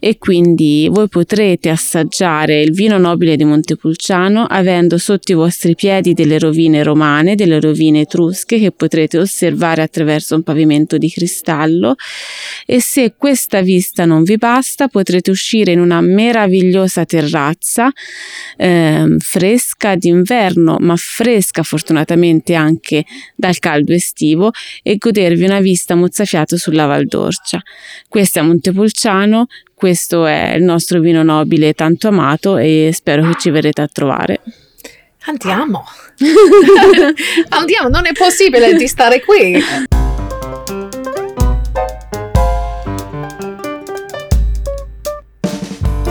e quindi voi potrete assaggiare il vino nobile di Montepulciano avendo sotto i vostri piedi delle rovine romane, delle rovine etrusche che potrete osservare attraverso un pavimento di cristallo e se questa vista non vi basta potrete uscire in una meravigliosa terrazza eh, fresca d'inverno ma fresca fortunatamente anche dal caldo estivo e godervi una vista mozzafiato sulla Val d'Orcia. Questo è Montepulciano, questo è il nostro vino nobile tanto amato e spero che ci verrete a trovare. Andiamo! Andiamo, non è possibile di stare qui!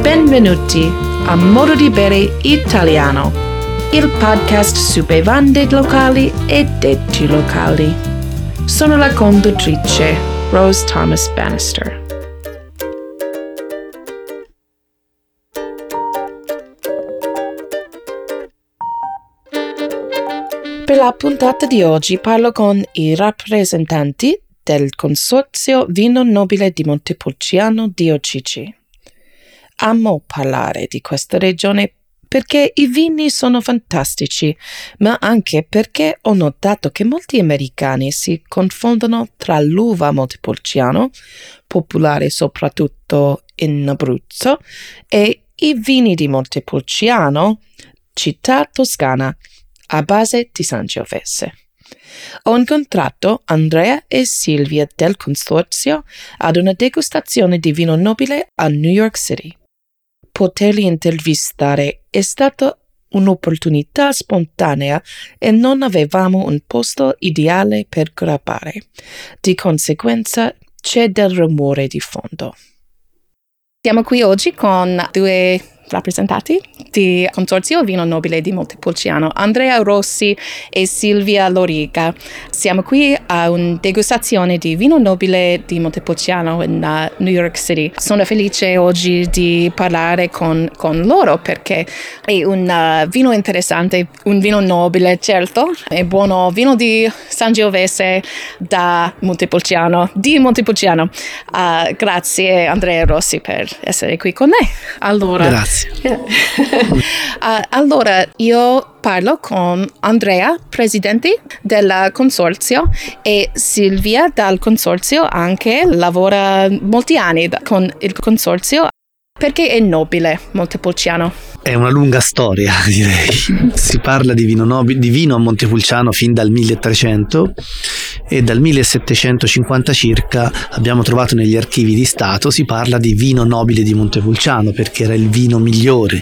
Benvenuti a Modo di Bere Italiano, il podcast su bevande locali e detti locali. Sono la conduttrice Rose Thomas Bannister. Per la puntata di oggi parlo con i rappresentanti del Consorzio Vino Nobile di Montepulciano di OCC. Amo parlare di questa regione perché i vini sono fantastici, ma anche perché ho notato che molti americani si confondono tra l'uva Montepulciano, popolare soprattutto in Abruzzo, e i vini di Montepulciano, città toscana, a base di Sangiovese. Ho incontrato Andrea e Silvia del consorzio ad una degustazione di vino nobile a New York City poterli intervistare è stata un'opportunità spontanea e non avevamo un posto ideale per gravare. Di conseguenza c'è del rumore di fondo. Siamo qui oggi con due rappresentati di Consorzio Vino Nobile di Montepulciano, Andrea Rossi e Silvia Loriga. Siamo qui a una degustazione di vino nobile di Montepulciano in uh, New York City. Sono felice oggi di parlare con, con loro perché è un uh, vino interessante, un vino nobile, certo, è buono vino di Sangiovese da Montepulciano, di Montepulciano. Uh, grazie Andrea Rossi per essere qui con me. Allora, grazie. Uh, allora, io parlo con Andrea, presidente del consorzio, e Silvia dal consorzio anche lavora molti anni con il consorzio perché è nobile Montepulciano. È una lunga storia, direi. Si parla di vino, nobile, di vino a Montepulciano fin dal 1300 e dal 1750 circa abbiamo trovato negli archivi di Stato si parla di vino nobile di Montepulciano perché era il vino migliore,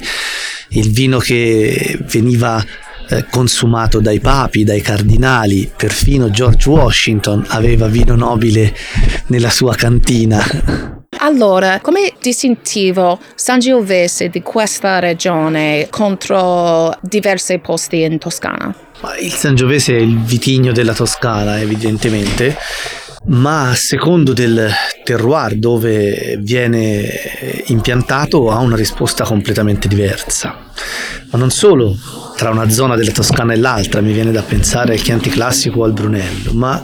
il vino che veniva eh, consumato dai papi, dai cardinali, perfino George Washington aveva vino nobile nella sua cantina. Allora, come distintivo Sangiovese di questa regione contro diversi posti in Toscana? Il Sangiovese è il vitigno della Toscana, evidentemente, ma a secondo del terroir dove viene impiantato ha una risposta completamente diversa. Ma non solo tra una zona della Toscana e l'altra, mi viene da pensare al Chianti Classico o al Brunello, ma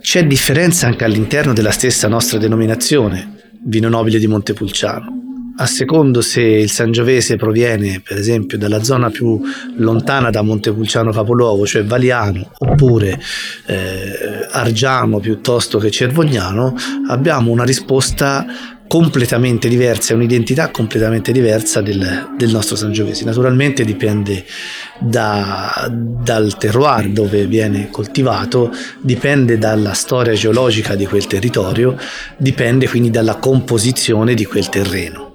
c'è differenza anche all'interno della stessa nostra denominazione vino nobile di Montepulciano. A secondo se il Sangiovese proviene, per esempio, dalla zona più lontana da Montepulciano capoluogo, cioè Valiano, oppure eh, Argiano piuttosto che Cervognano, abbiamo una risposta completamente diversa, è un'identità completamente diversa del, del nostro Sangiovese. Naturalmente dipende da, dal terroir dove viene coltivato, dipende dalla storia geologica di quel territorio, dipende quindi dalla composizione di quel terreno.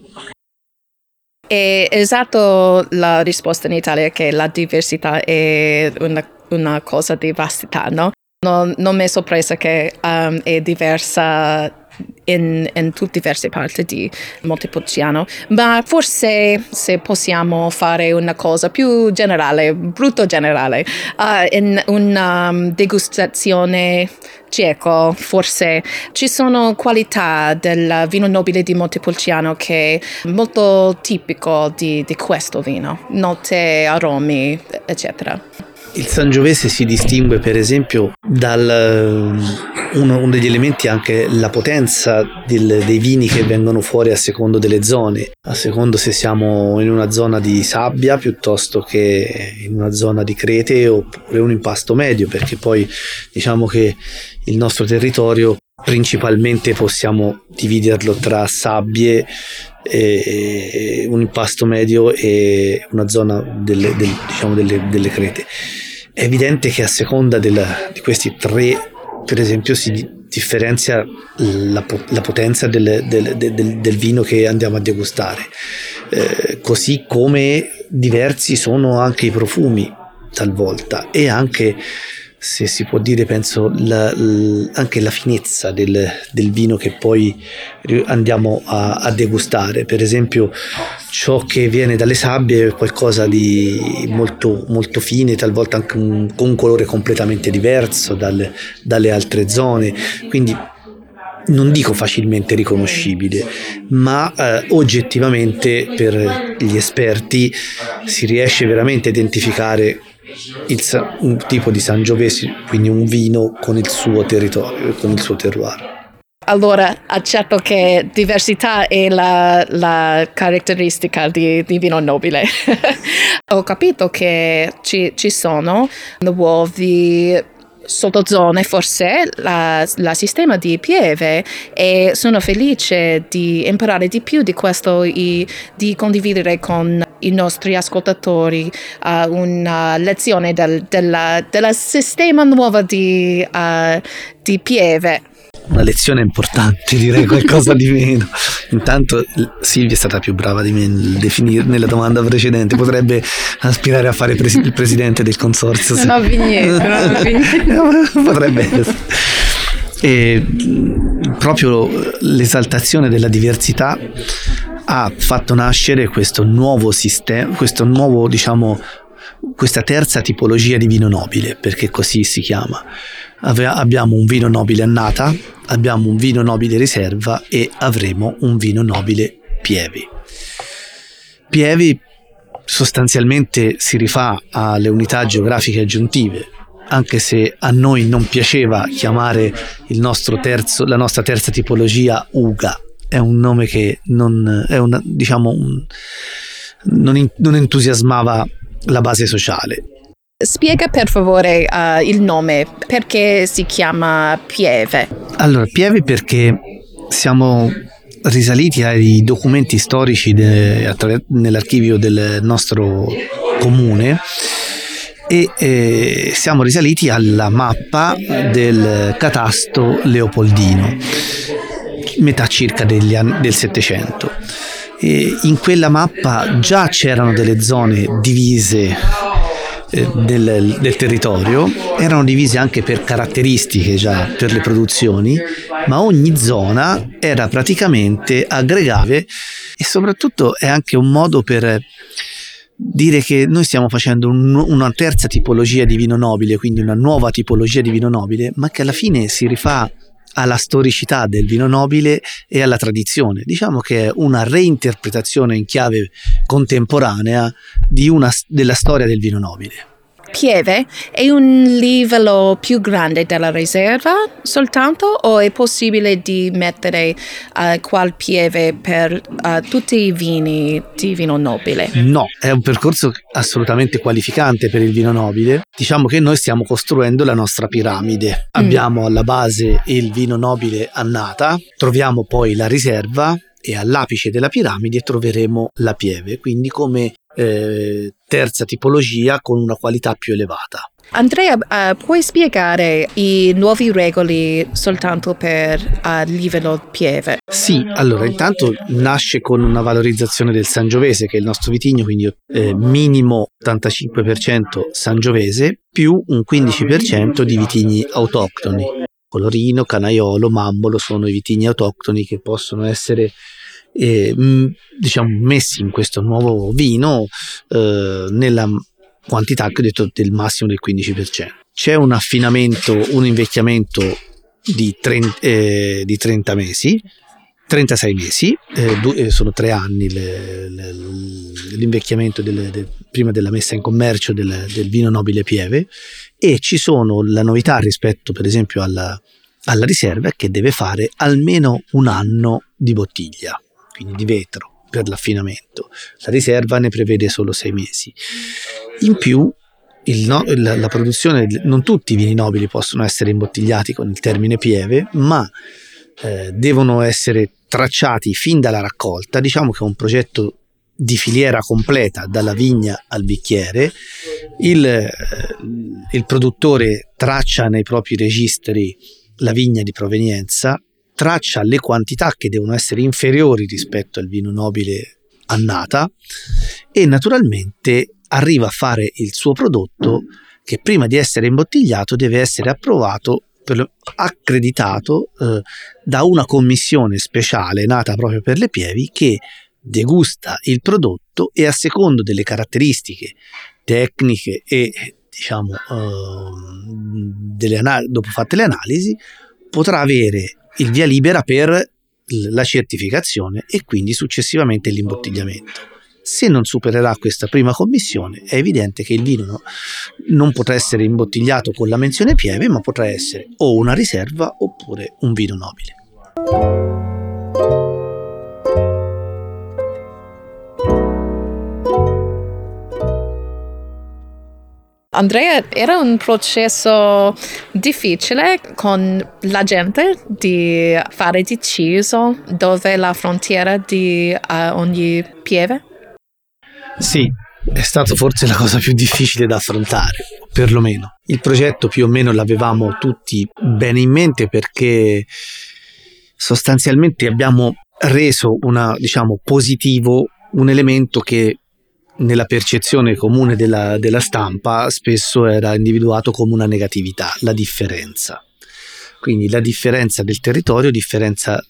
È esatto la risposta in Italia che la diversità è una, una cosa di vastità, no? Non, non mi è sorpresa che um, è diversa in, in tutte diverse parti di Montepulciano, ma forse se possiamo fare una cosa più generale, brutto generale, uh, in una um, degustazione cieco, forse ci sono qualità del vino nobile di Montepulciano che è molto tipico di, di questo vino, note, aromi, eccetera. Il Sangiovese si distingue per esempio dal uno, uno degli elementi anche la potenza del, dei vini che vengono fuori a secondo delle zone, a secondo se siamo in una zona di sabbia piuttosto che in una zona di crete oppure un impasto medio, perché poi diciamo che il nostro territorio principalmente possiamo dividerlo tra sabbie e un impasto medio e una zona delle, del, diciamo delle, delle crete. È evidente che a seconda della, di questi tre, per esempio, si differenzia la, la potenza del, del, del, del, vino che andiamo a degustare, eh, così come diversi sono anche i profumi talvolta e anche se si può dire, penso, la, la, anche la finezza del, del, vino che poi andiamo a, a, degustare. Per esempio, ciò che viene dalle sabbie è qualcosa di molto, molto fine, talvolta anche un, con un colore completamente diverso dalle, dalle altre zone. Quindi non dico facilmente riconoscibile, ma eh, oggettivamente per gli esperti si riesce veramente a identificare il, un tipo di Sangiovese, quindi un vino con il suo territorio, con il suo terroir. Allora, accetto che diversità è la, la caratteristica di, di, vino nobile. Ho capito che ci, ci sono nuovi sottozone forse la, la, sistema di pieve e sono felice di imparare di più di questo e di condividere con i nostri ascoltatori uh, una lezione del, della, della sistema nuovo di, uh, di pieve una lezione importante, direi qualcosa di meno. Intanto Silvia è stata più brava di me nel definire nella domanda precedente, potrebbe aspirare a fare presi- il presidente del consorzio. Non ho vignetto, non ho vignetto. potrebbe essere. E proprio l'esaltazione della diversità ha fatto nascere questo nuovo sistema, questo nuovo, diciamo, questa terza tipologia di vino nobile, perché così si chiama. Ave- abbiamo un vino nobile annata, abbiamo un vino nobile riserva e avremo un vino nobile pievi. Pievi sostanzialmente si rifà alle unità geografiche aggiuntive, anche se a noi non piaceva chiamare terzo, la nostra terza tipologia Uga, è un nome che non, una, diciamo, un, non, in, non entusiasmava la base sociale. Spiega per favore uh, il nome, perché si chiama Pieve? Allora, Pieve perché siamo risaliti ai documenti storici de, nell'archivio del nostro comune e eh, siamo risaliti alla mappa del catasto leopoldino, metà circa anni, del Settecento. in quella mappa già c'erano delle zone divise eh, del, del, territorio, erano divise anche per caratteristiche già per le produzioni, ma ogni zona era praticamente aggregave e soprattutto è anche un modo per dire che noi stiamo facendo un, una terza tipologia di vino nobile, quindi una nuova tipologia di vino nobile, ma che alla fine si rifà alla storicità del vino nobile e alla tradizione. Diciamo che è una reinterpretazione in chiave contemporanea una, della storia del vino nobile. Pieve è un livello più grande della riserva soltanto o è possibile di mettere uh, qual pieve per uh, tutti i vini di vino nobile? No, è un percorso assolutamente qualificante per il vino nobile. Diciamo che noi stiamo costruendo la nostra piramide. Mm. Abbiamo alla base il vino nobile annata, troviamo poi la riserva e all'apice della piramide troveremo la pieve, quindi come eh, terza tipologia con una qualità più elevata. Andrea, uh, puoi spiegare i nuovi regoli soltanto per uh, livello pieve? Sì, allora intanto nasce con una valorizzazione del Sangiovese, che è il nostro vitigno, quindi eh, minimo 85% Sangiovese più un 15% di vitigni autoctoni. Colorino, Canaiolo, Mambolo sono i vitigni autoctoni che possono essere eh, diciamo, messi in questo nuovo vino eh, nella quantità che ho detto del massimo del 15%. C'è un affinamento, un invecchiamento di 30, eh, di 30 mesi 36 mesi, eh, due, eh, sono tre anni le, le, l'invecchiamento del, del, prima della messa in commercio del, del, vino nobile Pieve e ci sono la novità rispetto per esempio alla, alla riserva che deve fare almeno un anno di bottiglia, quindi di vetro per l'affinamento. La riserva ne prevede solo sei mesi. In più no, la, la, produzione, non tutti i vini nobili possono essere imbottigliati con il termine pieve, ma eh, devono essere tracciati fin dalla raccolta. Diciamo che è un progetto di filiera completa, dalla vigna al bicchiere. Il, eh, il produttore traccia nei propri registri la vigna di provenienza, traccia le quantità che devono essere inferiori rispetto al vino nobile annata e naturalmente arriva a fare il suo prodotto che prima di essere imbottigliato deve essere approvato accreditato eh, da una commissione speciale nata proprio per le pievi che degusta il prodotto e a secondo delle caratteristiche tecniche e diciamo eh, anal- dopo fatte le analisi potrà avere il via libera per la certificazione e quindi successivamente l'imbottigliamento. Se non supererà questa prima commissione, è evidente che il vino no, non potrà essere imbottigliato con la menzione pieve, ma potrà essere o una riserva oppure un vino nobile. Andrea, era un processo difficile con la gente di fare deciso dove la frontiera di uh, ogni pieve? Sì, è stata forse la cosa più difficile da affrontare, perlomeno. Il progetto più o meno l'avevamo tutti bene in mente perché sostanzialmente abbiamo reso una, diciamo, positivo un elemento che nella percezione comune della, della stampa spesso era individuato come una negatività, la differenza. Quindi la differenza del territorio, differenza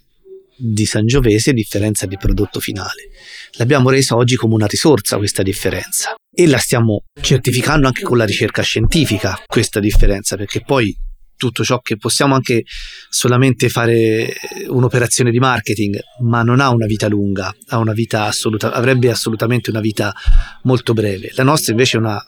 di Sangiovese, differenza di prodotto finale. L'abbiamo resa oggi come una risorsa questa differenza e la stiamo certificando anche con la ricerca scientifica questa differenza perché poi tutto ciò che possiamo anche solamente fare un'operazione di marketing, ma non ha una vita lunga, una vita assoluta, avrebbe assolutamente una vita molto breve. La nostra invece è una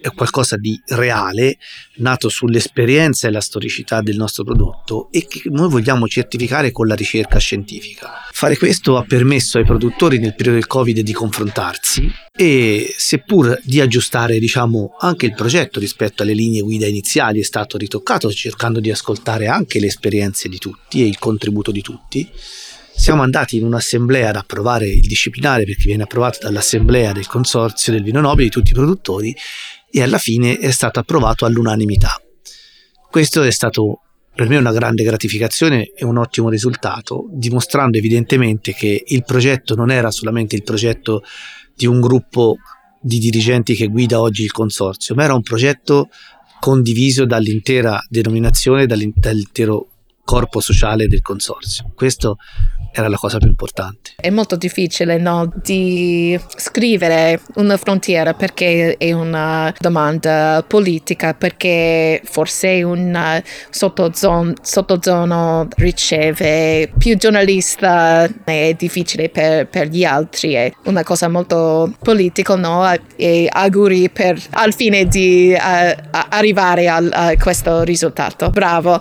è qualcosa di reale, nato sull'esperienza e la storicità del nostro prodotto e che noi vogliamo certificare con la ricerca scientifica. Fare questo ha permesso ai produttori nel periodo del Covid di confrontarsi e seppur di aggiustare diciamo anche il progetto rispetto alle linee guida iniziali è stato ritoccato cercando di ascoltare anche le esperienze di tutti e il contributo di tutti siamo andati in un'assemblea ad approvare il disciplinare perché viene approvato dall'assemblea del consorzio del vino nobile di tutti i produttori e alla fine è stato approvato all'unanimità. Questo è stato per me una grande gratificazione e un ottimo risultato, dimostrando evidentemente che il progetto non era solamente il progetto di un gruppo di dirigenti che guida oggi il consorzio, ma era un progetto condiviso dall'intera denominazione, dall'intero corpo sociale del consorzio. Questo era la cosa più importante. È molto difficile no, di scrivere una frontiera perché è una domanda politica, perché forse un sottozon- sottozono riceve più giornalista, è difficile per, per, gli altri, è una cosa molto politica, no? E auguri per, al fine di uh, arrivare a, a questo risultato. Bravo.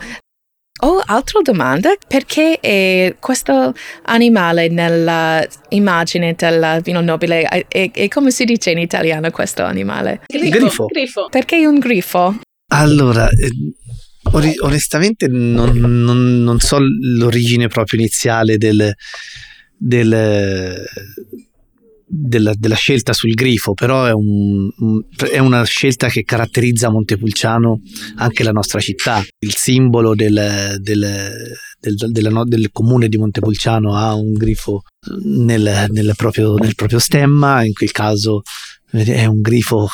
Oh, altra domanda, perché è questo animale nell'immagine del vino nobile, e, e come si dice in italiano questo animale? Grifo. grifo. Perché un grifo? Allora, eh, onestamente non, non, non, so l'origine proprio iniziale del, del, della, della, scelta sul grifo, però è, un, è, una scelta che caratterizza Montepulciano, anche la nostra città. Il simbolo del, del, della, del comune di Montepulciano ha un grifo nel, nel, proprio, nel, proprio, stemma, in quel caso è un grifo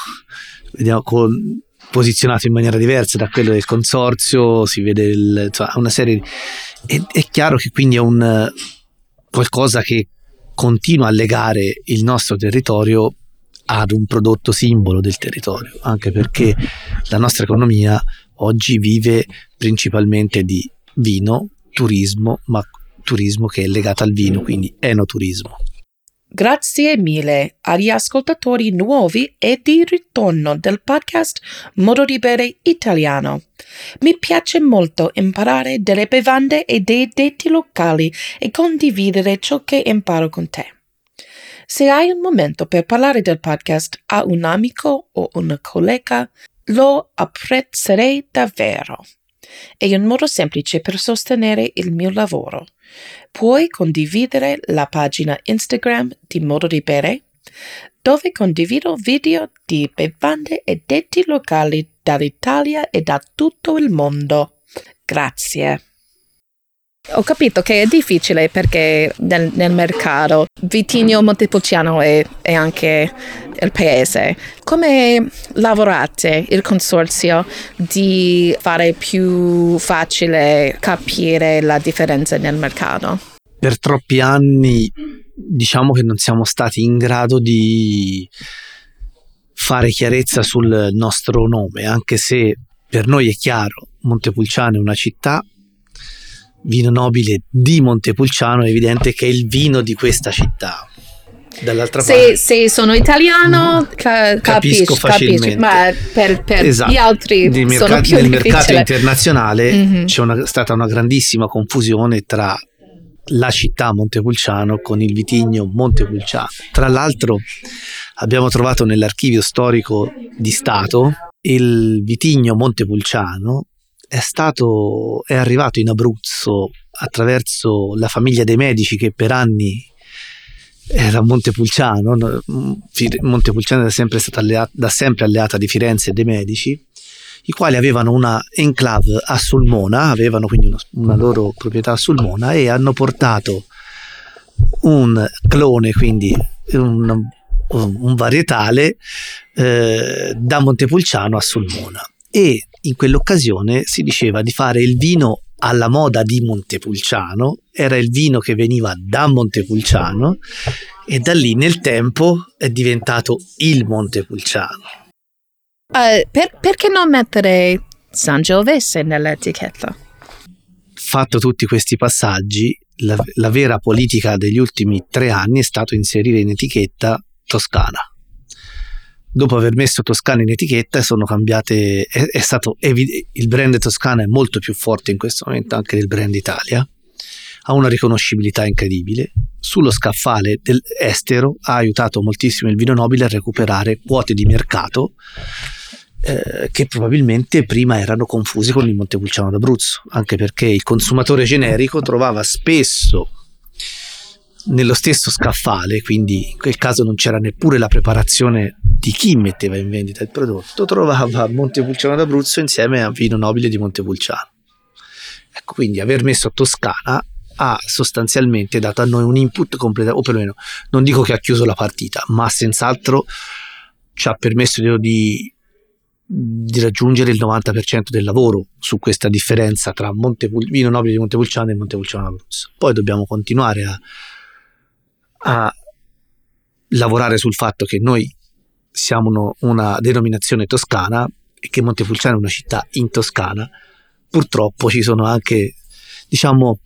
vediamo, con, posizionato in maniera diversa da quello del consorzio, si vede il, insomma, una serie. È, è chiaro che quindi è un qualcosa che continua a legare il nostro territorio ad un prodotto simbolo del territorio, anche perché la nostra economia oggi vive principalmente di vino, turismo, ma turismo che è legato al vino, quindi enoturismo. Grazie mille agli ascoltatori nuovi e di ritorno del podcast Modo di bere italiano. Mi piace molto imparare delle bevande e dei detti locali e condividere ciò che imparo con te. Se hai un momento per parlare del podcast a un amico o una collega, lo apprezzerei davvero. È un modo semplice per sostenere il mio lavoro. Puoi condividere la pagina Instagram di Modo di Bere, dove condivido video di bevande e detti locali dall'Italia e da tutto il mondo. Grazie. Ho capito che è difficile perché nel, nel mercato Vitigno Montepulciano è, anche il paese. Come lavorate il consorzio di fare più facile capire la differenza nel mercato? Per troppi anni diciamo che non siamo stati in grado di fare chiarezza sul nostro nome, anche se per noi è chiaro, Montepulciano è una città vino nobile di Montepulciano, è evidente che è il vino di questa città. Dall'altra se, parte, se sono italiano, ca- capisco, facilmente. capisci, ma per, per esatto. gli altri Nel, mercato, nel mercato internazionale Mhm. c'è una- stata una grandissima confusione tra la città Montepulciano con il vitigno Montepulciano. Tra l'altro abbiamo trovato nell'archivio storico di Stato il vitigno Montepulciano è stato è arrivato in Abruzzo attraverso la famiglia dei Medici che per anni era Montepulciano, Montepulciano è sempre stata allea- da sempre alleata di Firenze e dei Medici, i quali avevano una enclave a Sulmona, avevano quindi una, una loro proprietà a Sulmona e hanno portato un clone, quindi un, un varietale eh, da Montepulciano a Sulmona. E in quell'occasione si diceva di fare il vino alla moda di Montepulciano, era il vino che veniva da Montepulciano e da lì nel tempo è diventato il Montepulciano. Eh, per- perché non mettere Sangiovese nell'etichetta? Fatto tutti questi passaggi, la, la vera politica degli ultimi tre anni è stato inserire in etichetta Toscana. Dopo aver messo Toscana in etichetta sono cambiate, è, è stato evi- il brand Toscana è molto più forte in questo momento anche del brand Italia, ha una riconoscibilità incredibile. Sullo scaffale estero ha aiutato moltissimo il vino nobile a recuperare quote di mercato eh, che probabilmente prima erano confuse con il Montepulciano d'Abruzzo, anche perché il consumatore generico trovava spesso nello stesso scaffale, quindi in quel caso non c'era neppure la preparazione di chi metteva in vendita il prodotto, trovava Montepulciano d'Abruzzo insieme a vino nobile di Montepulciano. Ecco, quindi aver messo Toscana ha sostanzialmente dato a noi un input completo, o perlomeno non dico che ha chiuso la partita, ma senz'altro ci ha permesso di, di raggiungere il 90% del lavoro su questa differenza tra Montepul- vino nobile di Montepulciano e Montepulciano d'Abruzzo. Poi dobbiamo continuare a, a lavorare sul fatto che noi siamo uno- una denominazione toscana e che Montepulciano è una città in Toscana. Purtroppo ci sono anche, diciamo,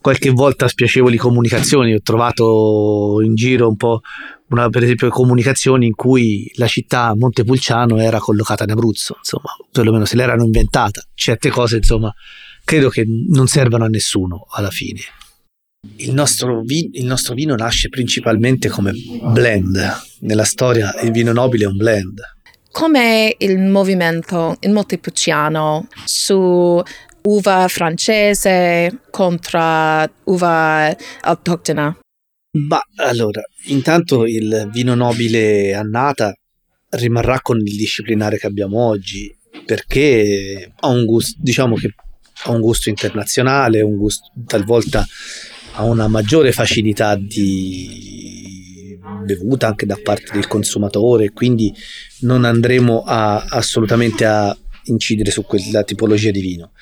qualche volta spiacevoli comunicazioni. Ho trovato in giro un po', una, per esempio, comunicazioni in cui la città Montepulciano era collocata in Abruzzo, insomma, perlomeno se l'erano inventata. Certe cose, insomma, credo che non servano a nessuno alla fine. Il nostro, vi- il nostro vino nasce principalmente come blend. Nella storia il vino nobile è un blend. Come il movimento in Montepulciano su uva francese contro uva autoctona? Ma allora, intanto il vino nobile annata rimarrà con il disciplinare che abbiamo oggi, perché ha un gusto, diciamo che ha un gusto internazionale, un gusto talvolta ha una maggiore facilità di bevuta anche da parte del consumatore, quindi non andremo a, assolutamente a incidere su quella tipologia di vino.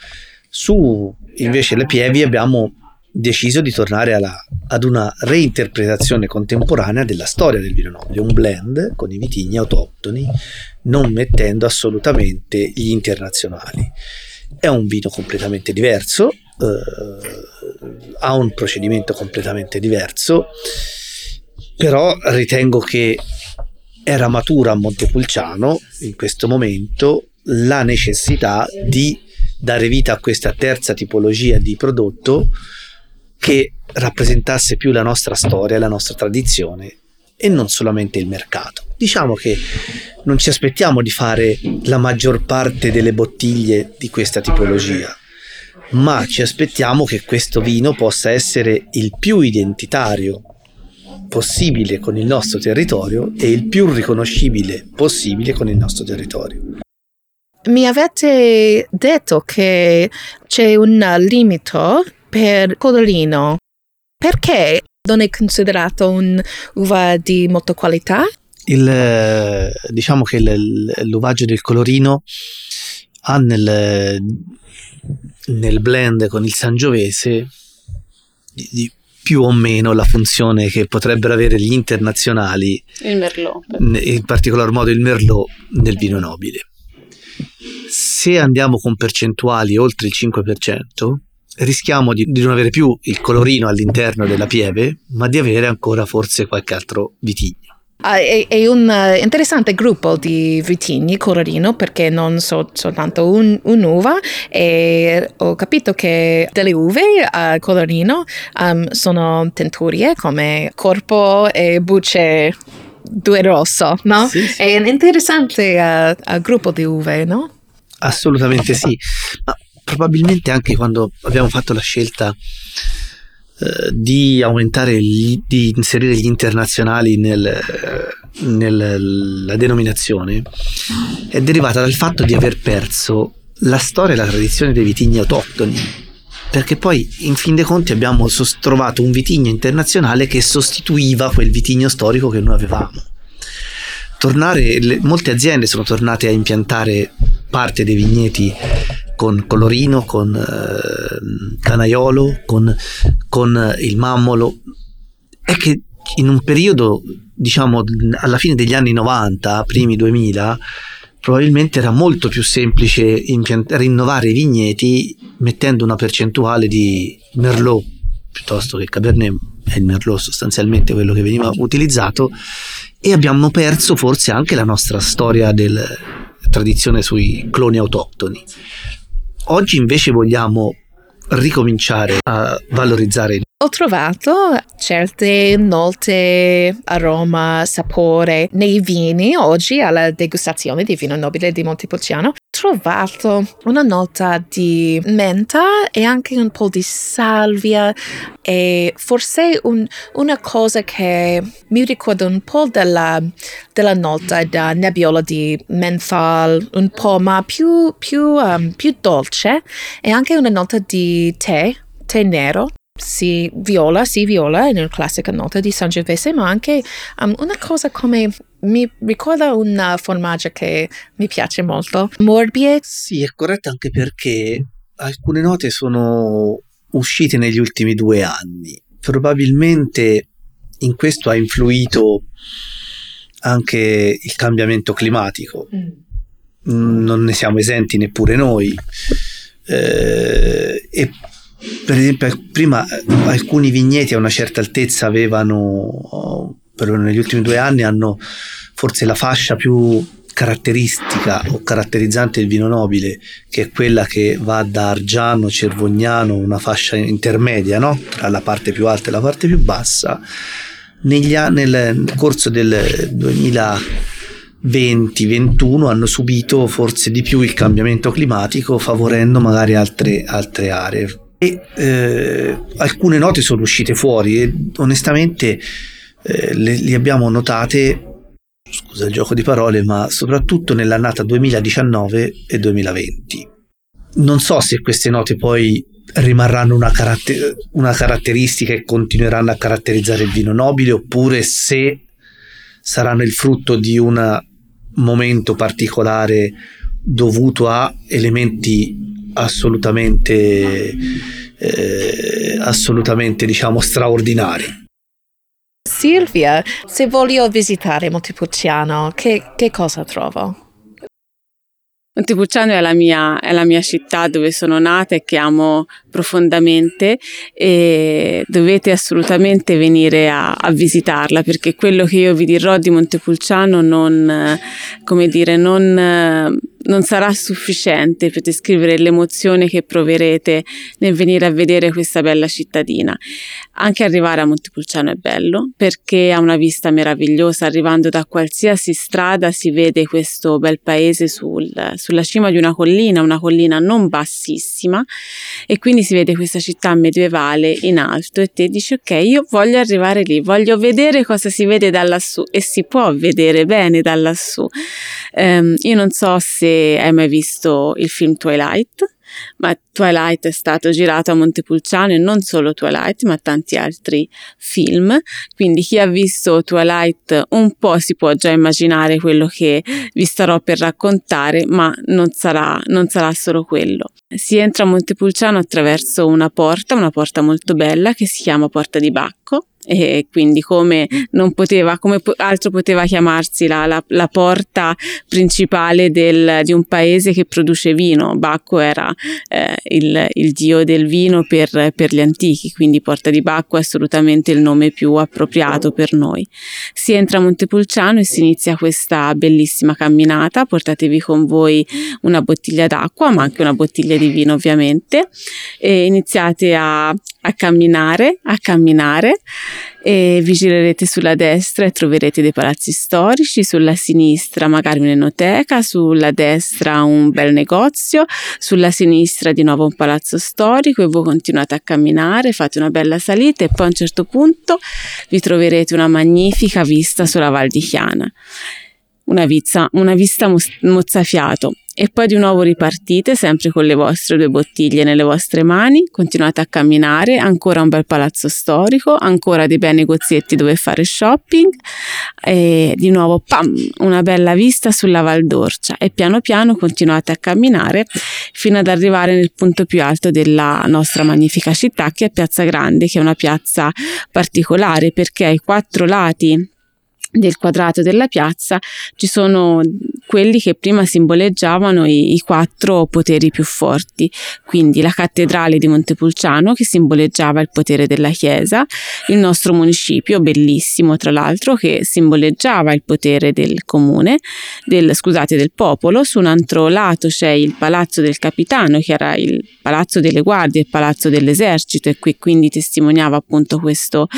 Su invece le pievi abbiamo deciso di tornare alla- ad una reinterpretazione contemporanea della storia del vino nobile, un blend con i vitigni autoctoni, non mettendo assolutamente gli internazionali. È un vino completamente diverso, eh, ha un procedimento completamente diverso, però ritengo che era matura a Montepulciano in questo momento la necessità di dare vita a questa terza tipologia di prodotto che rappresentasse più la nostra storia, la nostra tradizione e non solamente il mercato. Diciamo che non ci aspettiamo di fare la maggior parte delle bottiglie di questa tipologia, ma ci aspettiamo che questo vino possa essere il più identitario possibile con il nostro territorio e il più riconoscibile possibile con il nostro territorio. Mi avete detto che c'è un limite per Codolino. Perché non è considerato un'uva di molta qualità? Il, diciamo che l'uvaggio del colorino ha nel, nel blend con il sangiovese di, di più o meno la funzione che potrebbero avere gli internazionali, il Merlot, in particolar modo il Merlot nel vino nobile. Se andiamo con percentuali oltre il 5%, rischiamo di, di, non avere più il colorino all'interno della pieve, ma di avere ancora forse qualche altro vitigno. Uh, è, è, un uh, interessante gruppo di vitigni colorino perché non so soltanto un, un'uva e ho capito che delle uve a colorino um, sono tenturie come corpo e bucce due rosso, no? Sì, sì. È un interessante uh, gruppo di uve, no? Assolutamente sì, ma probabilmente anche quando abbiamo fatto la scelta eh, di aumentare, gli, di inserire gli internazionali nel, nella denominazione è derivata dal fatto di aver perso la storia e la tradizione dei vitigni autoctoni. Perché poi in fin dei conti abbiamo trovato un vitigno internazionale che sostituiva quel vitigno storico che noi avevamo. Tornare, le, molte aziende sono tornate a impiantare parte dei vigneti con colorino, con eh, canaiolo, con, con il mammolo. È che in un periodo, diciamo, alla fine degli anni 90, primi 2000, probabilmente era molto più semplice impiant- rinnovare i vigneti mettendo una percentuale di Merlot piuttosto che Cabernet, è il Merlot sostanzialmente quello che veniva utilizzato, e abbiamo perso forse anche la nostra storia della tradizione sui cloni autoctoni. Oggi invece vogliamo ricominciare a valorizzare ho trovato certe note, aroma, sapore nei vini oggi alla degustazione di vino nobile di Montepulciano. Ho trovato una nota di menta e anche un po' di salvia e forse un, una cosa che mi ricorda un po' della, della nota da nebbiola di menthol, un po' ma più, più, um, più dolce e anche una nota di tè, tè nero si viola, si viola nella classica nota di Sangiovese, ma anche um, una cosa come mi ricorda un formaggio che mi piace molto, morbie. Sì, è corretto anche perché alcune note sono uscite negli ultimi due anni. Probabilmente in questo ha influito anche il cambiamento climatico. Mm. Non ne siamo esenti neppure noi. Eh, e per esempio prima alcuni vigneti a una certa altezza avevano per negli ultimi due anni hanno forse la fascia più caratteristica o caratterizzante del vino nobile che è quella che va da Argiano, Cervognano una fascia intermedia no? tra la parte più alta e la parte più bassa negli nel corso del 2020-21 hanno subito forse di più il cambiamento climatico favorendo magari altre, altre aree e eh, alcune note sono uscite fuori e onestamente eh, le, le abbiamo notate scusa il gioco di parole, ma soprattutto nell'annata 2019 e 2020. Non so se queste note poi rimarranno una, caratter- una, caratteristica e continueranno a caratterizzare il vino nobile oppure se saranno il frutto di un momento particolare dovuto a elementi assolutamente, eh, assolutamente diciamo straordinari. Silvia, se voglio visitare Montepulciano, che, che cosa trovo? Montepulciano è la, mia, è la mia città dove sono nata e che amo profondamente e dovete assolutamente venire a, a, visitarla perché quello che io vi dirò di Montepulciano non, come dire, non non sarà sufficiente per descrivere l'emozione che proverete nel venire a vedere questa bella cittadina. Anche arrivare a Montepulciano è bello perché ha una vista meravigliosa, arrivando da qualsiasi strada si vede questo bel paese sul, sulla cima di una collina, una collina non bassissima e quindi si vede questa città medievale in alto e te dici ok io voglio arrivare lì, voglio vedere cosa si vede da lassù e si può vedere bene da lassù. Um, io non so se hai mai visto il film Twilight, ma Twilight è stato girato a Montepulciano e non solo Twilight, ma tanti altri film. Quindi chi ha visto Twilight un po' si può già immaginare quello che vi starò per raccontare, ma non sarà, non sarà solo quello. Si entra a Montepulciano attraverso una porta, una porta molto bella che si chiama Porta di Bacco e quindi come non poteva, come altro poteva chiamarsi la, la, la porta principale del, di un paese che produce vino. Bacco era eh, il, il, dio del vino per, per, gli antichi, quindi Porta di Bacco è assolutamente il nome più appropriato per noi. Si entra a Montepulciano e si inizia questa bellissima camminata, portatevi con voi una bottiglia d'acqua, ma anche una bottiglia di vino ovviamente, e iniziate a a camminare, a camminare e vi girerete sulla destra e troverete dei palazzi storici, sulla sinistra magari un'enoteca, sulla destra un bel negozio, sulla sinistra di nuovo un palazzo storico e voi continuate a camminare, fate una bella salita e poi a un certo punto vi troverete una magnifica vista sulla Val di Chiana. Una, vizza, una vista mozzafiato e poi di nuovo ripartite sempre con le vostre due bottiglie nelle vostre mani, continuate a camminare, ancora un bel palazzo storico, ancora dei bei negozietti dove fare shopping e di nuovo pam, una bella vista sulla Val d'Orcia. E piano piano continuate a camminare fino ad arrivare nel punto più alto della nostra magnifica città che è Piazza Grande, che è una piazza particolare perché ai quattro lati del quadrato della piazza ci sono quelli che prima simboleggiavano i, i, quattro poteri più forti, quindi la cattedrale di Montepulciano che simboleggiava il potere della Chiesa, il nostro municipio, bellissimo tra l'altro, che simboleggiava il potere del comune, del, scusate, del popolo, su un altro lato c'è il palazzo del capitano che era il palazzo delle guardie, il palazzo dell'esercito e qui quindi testimoniava appunto questo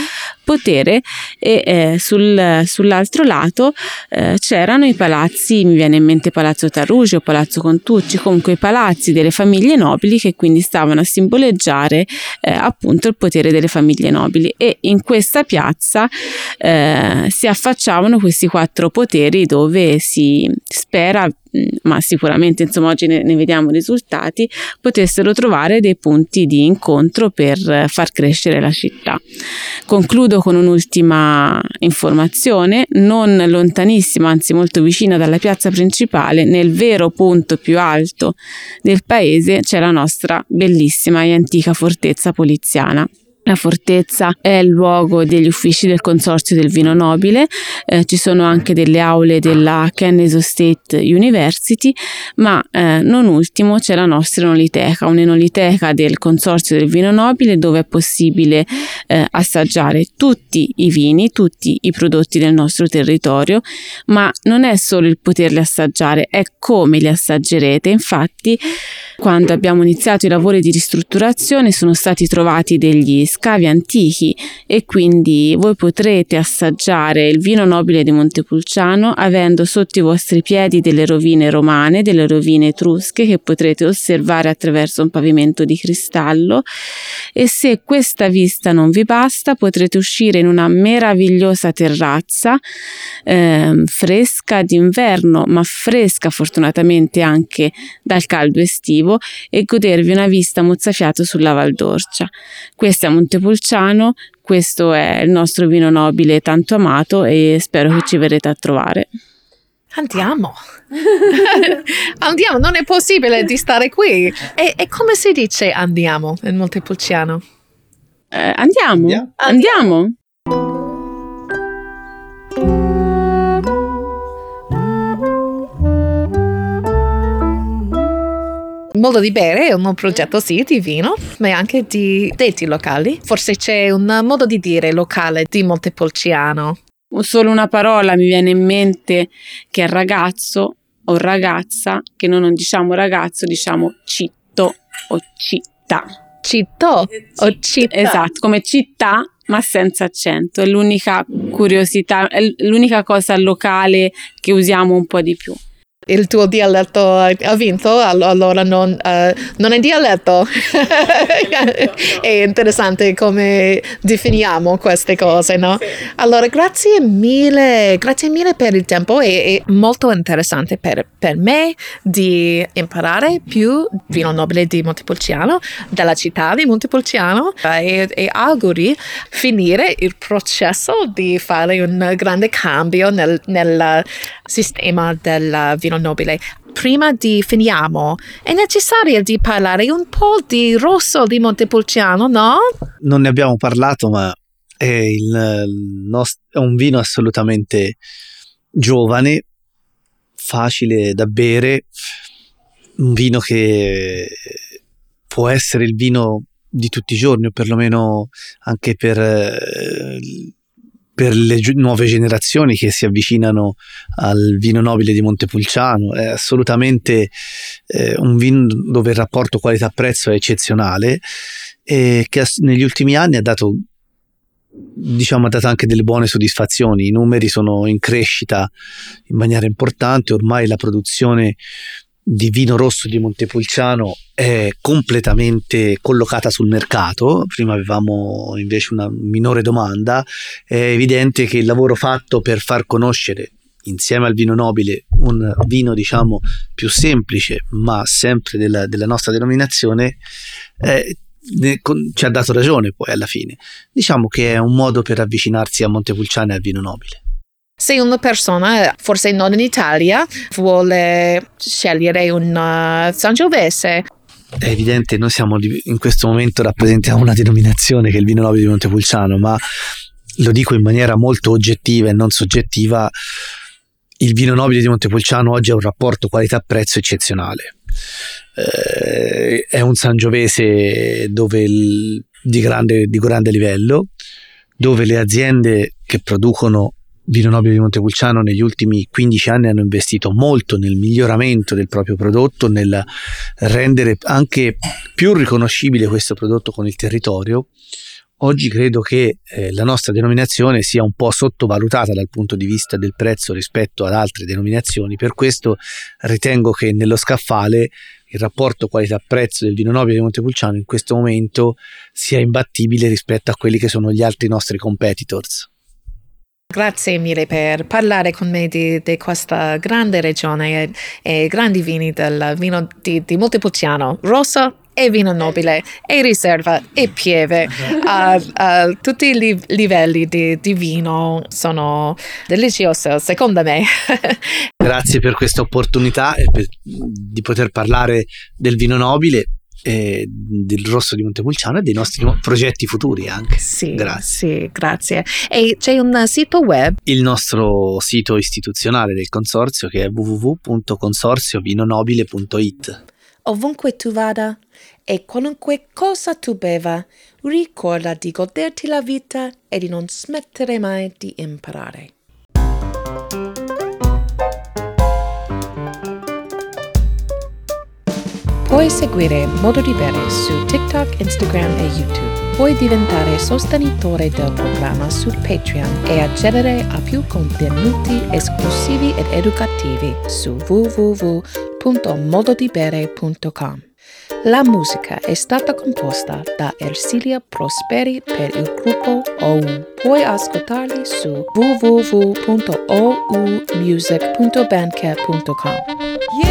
potere e eh, sul, sull'altro lato eh, c'erano i palazzi, mi viene in mente Palazzo Tarugio, Palazzo Contucci, comunque i palazzi delle famiglie nobili che quindi stavano a simboleggiare eh, appunto il potere delle famiglie nobili. E in questa piazza eh, si affacciavano questi quattro poteri dove si spera ma sicuramente insomma oggi ne, ne, vediamo risultati, potessero trovare dei punti di incontro per far crescere la città. Concludo con un'ultima informazione, non lontanissima, anzi molto vicina dalla piazza principale, nel vero punto più alto del paese c'è la nostra bellissima e antica fortezza poliziana. La fortezza è il luogo degli uffici del Consorzio del Vino Nobile, eh, ci sono anche delle aule della Kennesaw State University, ma eh, non ultimo c'è la nostra enoliteca, un'enoliteca del Consorzio del Vino Nobile dove è possibile eh, assaggiare tutti i vini, tutti i prodotti del nostro territorio, ma non è solo il poterli assaggiare, è come li assaggerete. Infatti, quando abbiamo iniziato i lavori di ristrutturazione sono stati trovati degli scavi antichi e quindi voi potrete assaggiare il vino nobile di Montepulciano avendo sotto i vostri piedi delle rovine romane, delle rovine etrusche che potrete osservare attraverso un pavimento di cristallo e se questa vista non vi basta potrete uscire in una meravigliosa terrazza eh, fresca d'inverno ma fresca fortunatamente anche dal caldo estivo e godervi una vista mozzafiato sulla Val d'Orcia. Questa è Montepulciano, questo è il nostro vino nobile tanto amato e spero che ci verrete a trovare. Andiamo, andiamo, non è possibile di stare qui. E, e come si dice andiamo in Montepulciano? Eh, andiamo, andiamo. andiamo. Modo di bere è un progetto sì di vino, ma anche di detti locali. Forse c'è un modo di dire locale di Montepulciano. Solo una parola mi viene in mente che è ragazzo o ragazza, che noi non diciamo ragazzo, diciamo citto o città. Citto o città. Esatto, come città ma senza accento. È l'unica curiosità, è l'unica cosa locale che usiamo un po' di più il tuo dialetto ha vinto, allora non, uh, non è dialetto. è interessante come definiamo queste cose, no? Allora, grazie mille, grazie mille per il tempo, è, è molto interessante per, per, me di imparare più vino nobile di Montepulciano, della città di Montepulciano e, e auguri finire il processo di fare un grande cambio nel, nel sistema del vino nobile. Prima di finiamo, è necessario di parlare un po' di rosso di Montepulciano, no? Non ne abbiamo parlato, ma è, il, nost- è un vino assolutamente giovane, facile da bere, un vino che può essere il vino di tutti i giorni, o perlomeno anche per eh, per le gi- nuove generazioni che si avvicinano al vino nobile di Montepulciano. È assolutamente eh, un vino dove il rapporto qualità-prezzo è eccezionale e che negli ultimi anni ha dato diciamo ha dato anche delle buone soddisfazioni i numeri sono in crescita in maniera importante ormai la produzione di vino rosso di Montepulciano è completamente collocata sul mercato, prima avevamo invece una minore domanda, è evidente che il lavoro fatto per far conoscere insieme al vino nobile un vino diciamo più semplice ma sempre della, della nostra denominazione eh, ne, con, ci ha dato ragione poi alla fine. Diciamo che è un modo per avvicinarsi a Montepulciano e al vino nobile se una persona, forse non in Italia, vuole scegliere un uh, Sangiovese, è evidente, noi siamo in questo momento rappresentiamo una denominazione che è il vino nobile di Montepulciano, ma lo dico in maniera molto oggettiva e non soggettiva, il vino nobile di Montepulciano oggi ha un rapporto qualità-prezzo eccezionale. Eh, è un Sangiovese il, di, grande, di grande livello, dove le aziende che producono Vino Nobile di Montepulciano negli ultimi 15 anni hanno investito molto nel miglioramento del proprio prodotto, nel rendere anche più riconoscibile questo prodotto con il territorio. Oggi credo che eh, la nostra denominazione sia un po' sottovalutata dal punto di vista del prezzo rispetto ad altre denominazioni, per questo ritengo che nello scaffale il rapporto qualità-prezzo del vino nobile di Montepulciano in questo momento sia imbattibile rispetto a quelli che sono gli altri nostri competitors. Grazie mille per parlare con me di, di questa grande regione e, e, grandi vini del vino di, di Montepulciano, rosso e vino nobile e riserva e pieve. Uh, uh, tutti i li- livelli di, di, vino sono deliziosi, secondo me. Grazie per questa opportunità e per, di poter parlare del vino nobile eh, del Rosso di Montepulciano e dei nostri progetti futuri anche. Sì, grazie. Sì, grazie. E c'è un sito web? Il nostro sito istituzionale del consorzio che è www.consorziovanonobile.it. Ovunque tu vada e qualunque cosa tu beva, ricorda di goderti la vita e di non smettere mai di imparare. Puoi seguire Modo di Bere su TikTok, Instagram e YouTube. Puoi diventare sostenitore del programma su Patreon e accedere a più contenuti esclusivi ed educativi su www.mododibere.com. La musica è stata composta da Ersilia Prosperi per il gruppo OU. Puoi ascoltarli su www.oumusic.bandcamp.com.